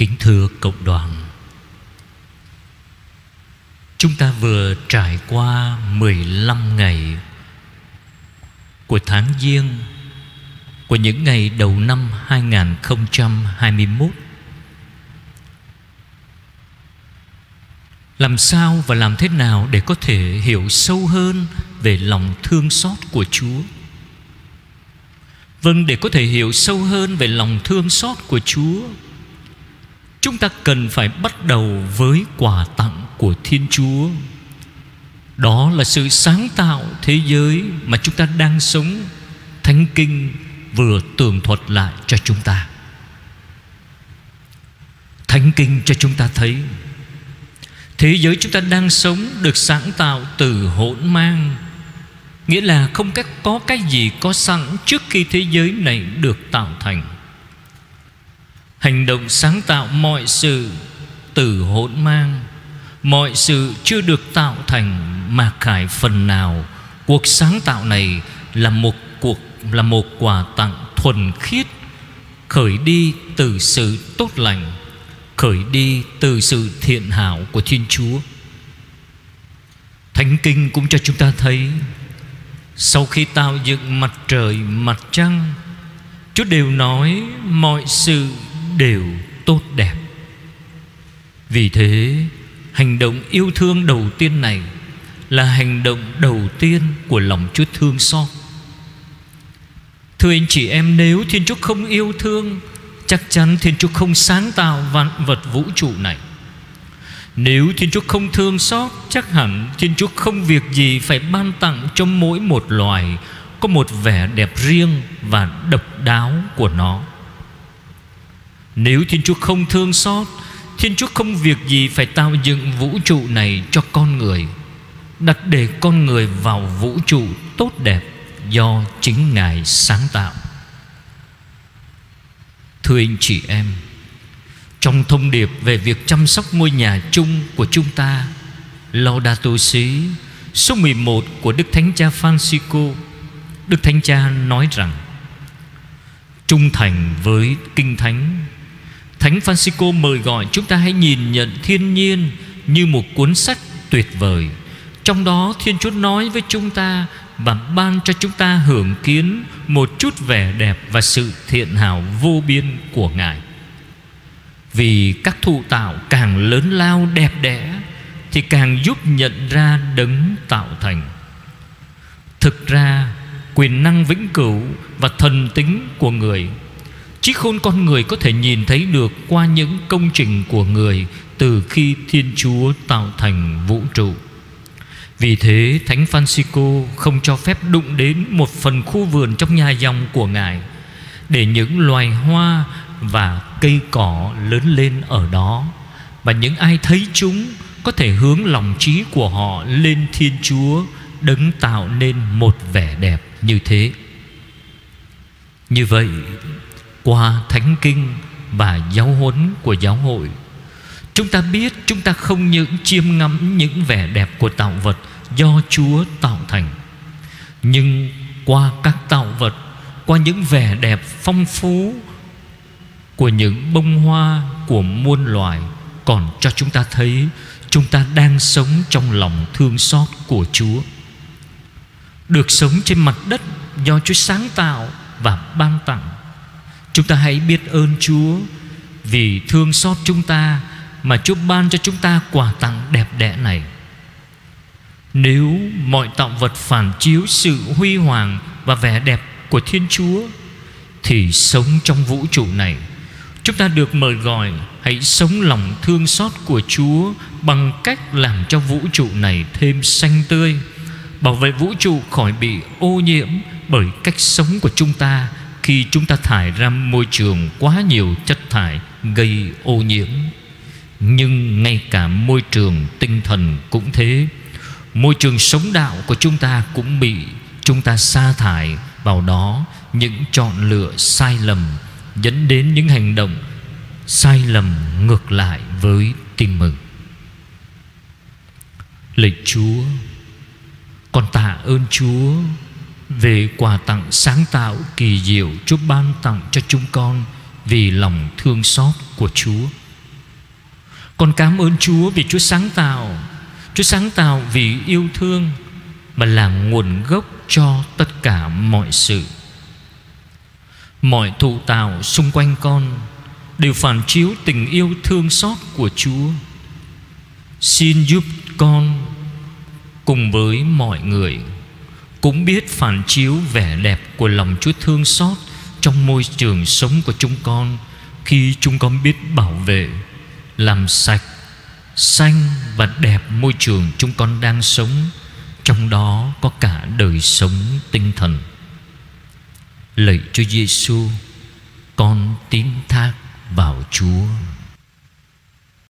Kính thưa cộng đoàn. Chúng ta vừa trải qua 15 ngày Của tháng Giêng, Của những ngày đầu năm 2021 Làm sao và làm thế nào để có thể hiểu sâu hơn Về lòng thương xót của Chúa? Vâng để có thể hiểu sâu hơn về lòng thương xót của Chúa Chúng ta cần phải bắt đầu với quà tặng của Thiên Chúa. Đó là sự sáng tạo thế giới mà chúng ta đang sống. Thánh Kinh vừa tường thuật lại cho chúng ta. Thánh Kinh cho chúng ta thấy, Thế giới chúng ta đang sống được sáng tạo từ hỗn mang. Nghĩa là không có cái gì có sẵn trước khi thế giới này được tạo thành. Hành động sáng tạo mọi sự từ hỗn mang Mọi sự chưa được tạo thành mà khải phần nào. Cuộc sáng tạo này là một cuộc là một quà tặng thuần khiết Khởi đi từ sự tốt lành Khởi đi từ sự thiện hảo của Thiên Chúa. Thánh Kinh cũng cho chúng ta thấy Sau khi tạo dựng mặt trời, mặt trăng Chúa đều nói mọi sự đều tốt đẹp. Vì thế, Hành động yêu thương đầu tiên này Là hành động đầu tiên của lòng Chúa thương xót. Thưa anh chị em, Nếu Thiên Chúa không yêu thương, Chắc chắn Thiên Chúa không sáng tạo vạn vật vũ trụ này. Nếu Thiên Chúa không thương xót, Chắc hẳn Thiên Chúa không việc gì Phải ban tặng cho mỗi một loài Có một vẻ đẹp riêng Và độc đáo của nó. Nếu Thiên Chúa không thương xót, Thiên Chúa không việc gì Phải tạo dựng vũ trụ này cho con người, Đặt để con người vào vũ trụ tốt đẹp Do chính Ngài sáng tạo. Thưa anh chị em, Trong thông điệp về việc chăm sóc ngôi nhà chung của chúng ta, Laudato Si, Số 11 của Đức Thánh Cha Francisco, Đức Thánh Cha nói rằng, Trung thành với Kinh Thánh Thánh Francisco mời gọi chúng ta hãy nhìn nhận thiên nhiên Như một cuốn sách tuyệt vời Trong đó Thiên Chúa nói với chúng ta và ban cho chúng ta hưởng kiến một chút vẻ đẹp và sự thiện hảo vô biên của Ngài. Vì các thụ tạo càng lớn lao đẹp đẽ thì càng giúp nhận ra đấng tạo thành. Thực ra, quyền năng vĩnh cửu và thần tính của người Trí khôn con người có thể nhìn thấy được qua những công trình của người từ khi Thiên Chúa tạo thành vũ trụ. Vì thế, Thánh Francisco không cho phép đụng đến một phần khu vườn trong nhà dòng của Ngài Để những loài hoa và cây cỏ lớn lên ở đó Và những ai thấy chúng có thể hướng lòng trí của họ lên Thiên Chúa, Đấng tạo nên một vẻ đẹp như thế Như vậy qua Thánh Kinh và giáo huấn của giáo hội. Chúng ta biết chúng ta không những chiêm ngắm những vẻ đẹp của tạo vật do Chúa tạo thành, Nhưng qua các tạo vật, Qua những vẻ đẹp phong phú Của những bông hoa, của muôn loài, Còn cho chúng ta thấy Chúng ta đang sống trong lòng thương xót của Chúa. Được sống trên mặt đất Do Chúa sáng tạo và ban tặng Chúng ta hãy biết ơn Chúa Vì thương xót chúng ta Mà Chúa ban cho chúng ta quà tặng đẹp đẽ này. Nếu mọi tạo vật phản chiếu sự huy hoàng Và vẻ đẹp của Thiên Chúa, Thì sống trong vũ trụ này. Chúng ta được mời gọi, Hãy sống lòng thương xót của Chúa Bằng cách làm cho vũ trụ này thêm xanh tươi, Bảo vệ vũ trụ khỏi bị ô nhiễm Bởi cách sống của chúng ta khi chúng ta thải ra môi trường quá nhiều chất thải Gây ô nhiễm. Nhưng ngay cả môi trường tinh thần cũng thế. Môi trường sống đạo của chúng ta cũng bị Chúng ta sa thải vào đó. Những chọn lựa sai lầm Dẫn đến những hành động Sai lầm ngược lại với tin mừng. Lạy Chúa, Con tạ ơn Chúa về quà tặng sáng tạo kỳ diệu Chúa ban tặng cho chúng con Vì lòng thương xót của Chúa. Con cảm ơn Chúa vì Chúa sáng tạo. Chúa sáng tạo vì yêu thương Mà là nguồn gốc cho tất cả mọi sự. Mọi thụ tạo xung quanh con Đều phản chiếu tình yêu thương xót của Chúa. Xin giúp con Cùng với mọi người. Cũng biết phản chiếu vẻ đẹp của lòng Chúa thương xót Trong môi trường sống của chúng con Khi chúng con biết bảo vệ Làm sạch Xanh và đẹp môi trường chúng con đang sống Trong đó có cả đời sống tinh thần Lạy Chúa Giêsu, con tín thác vào Chúa.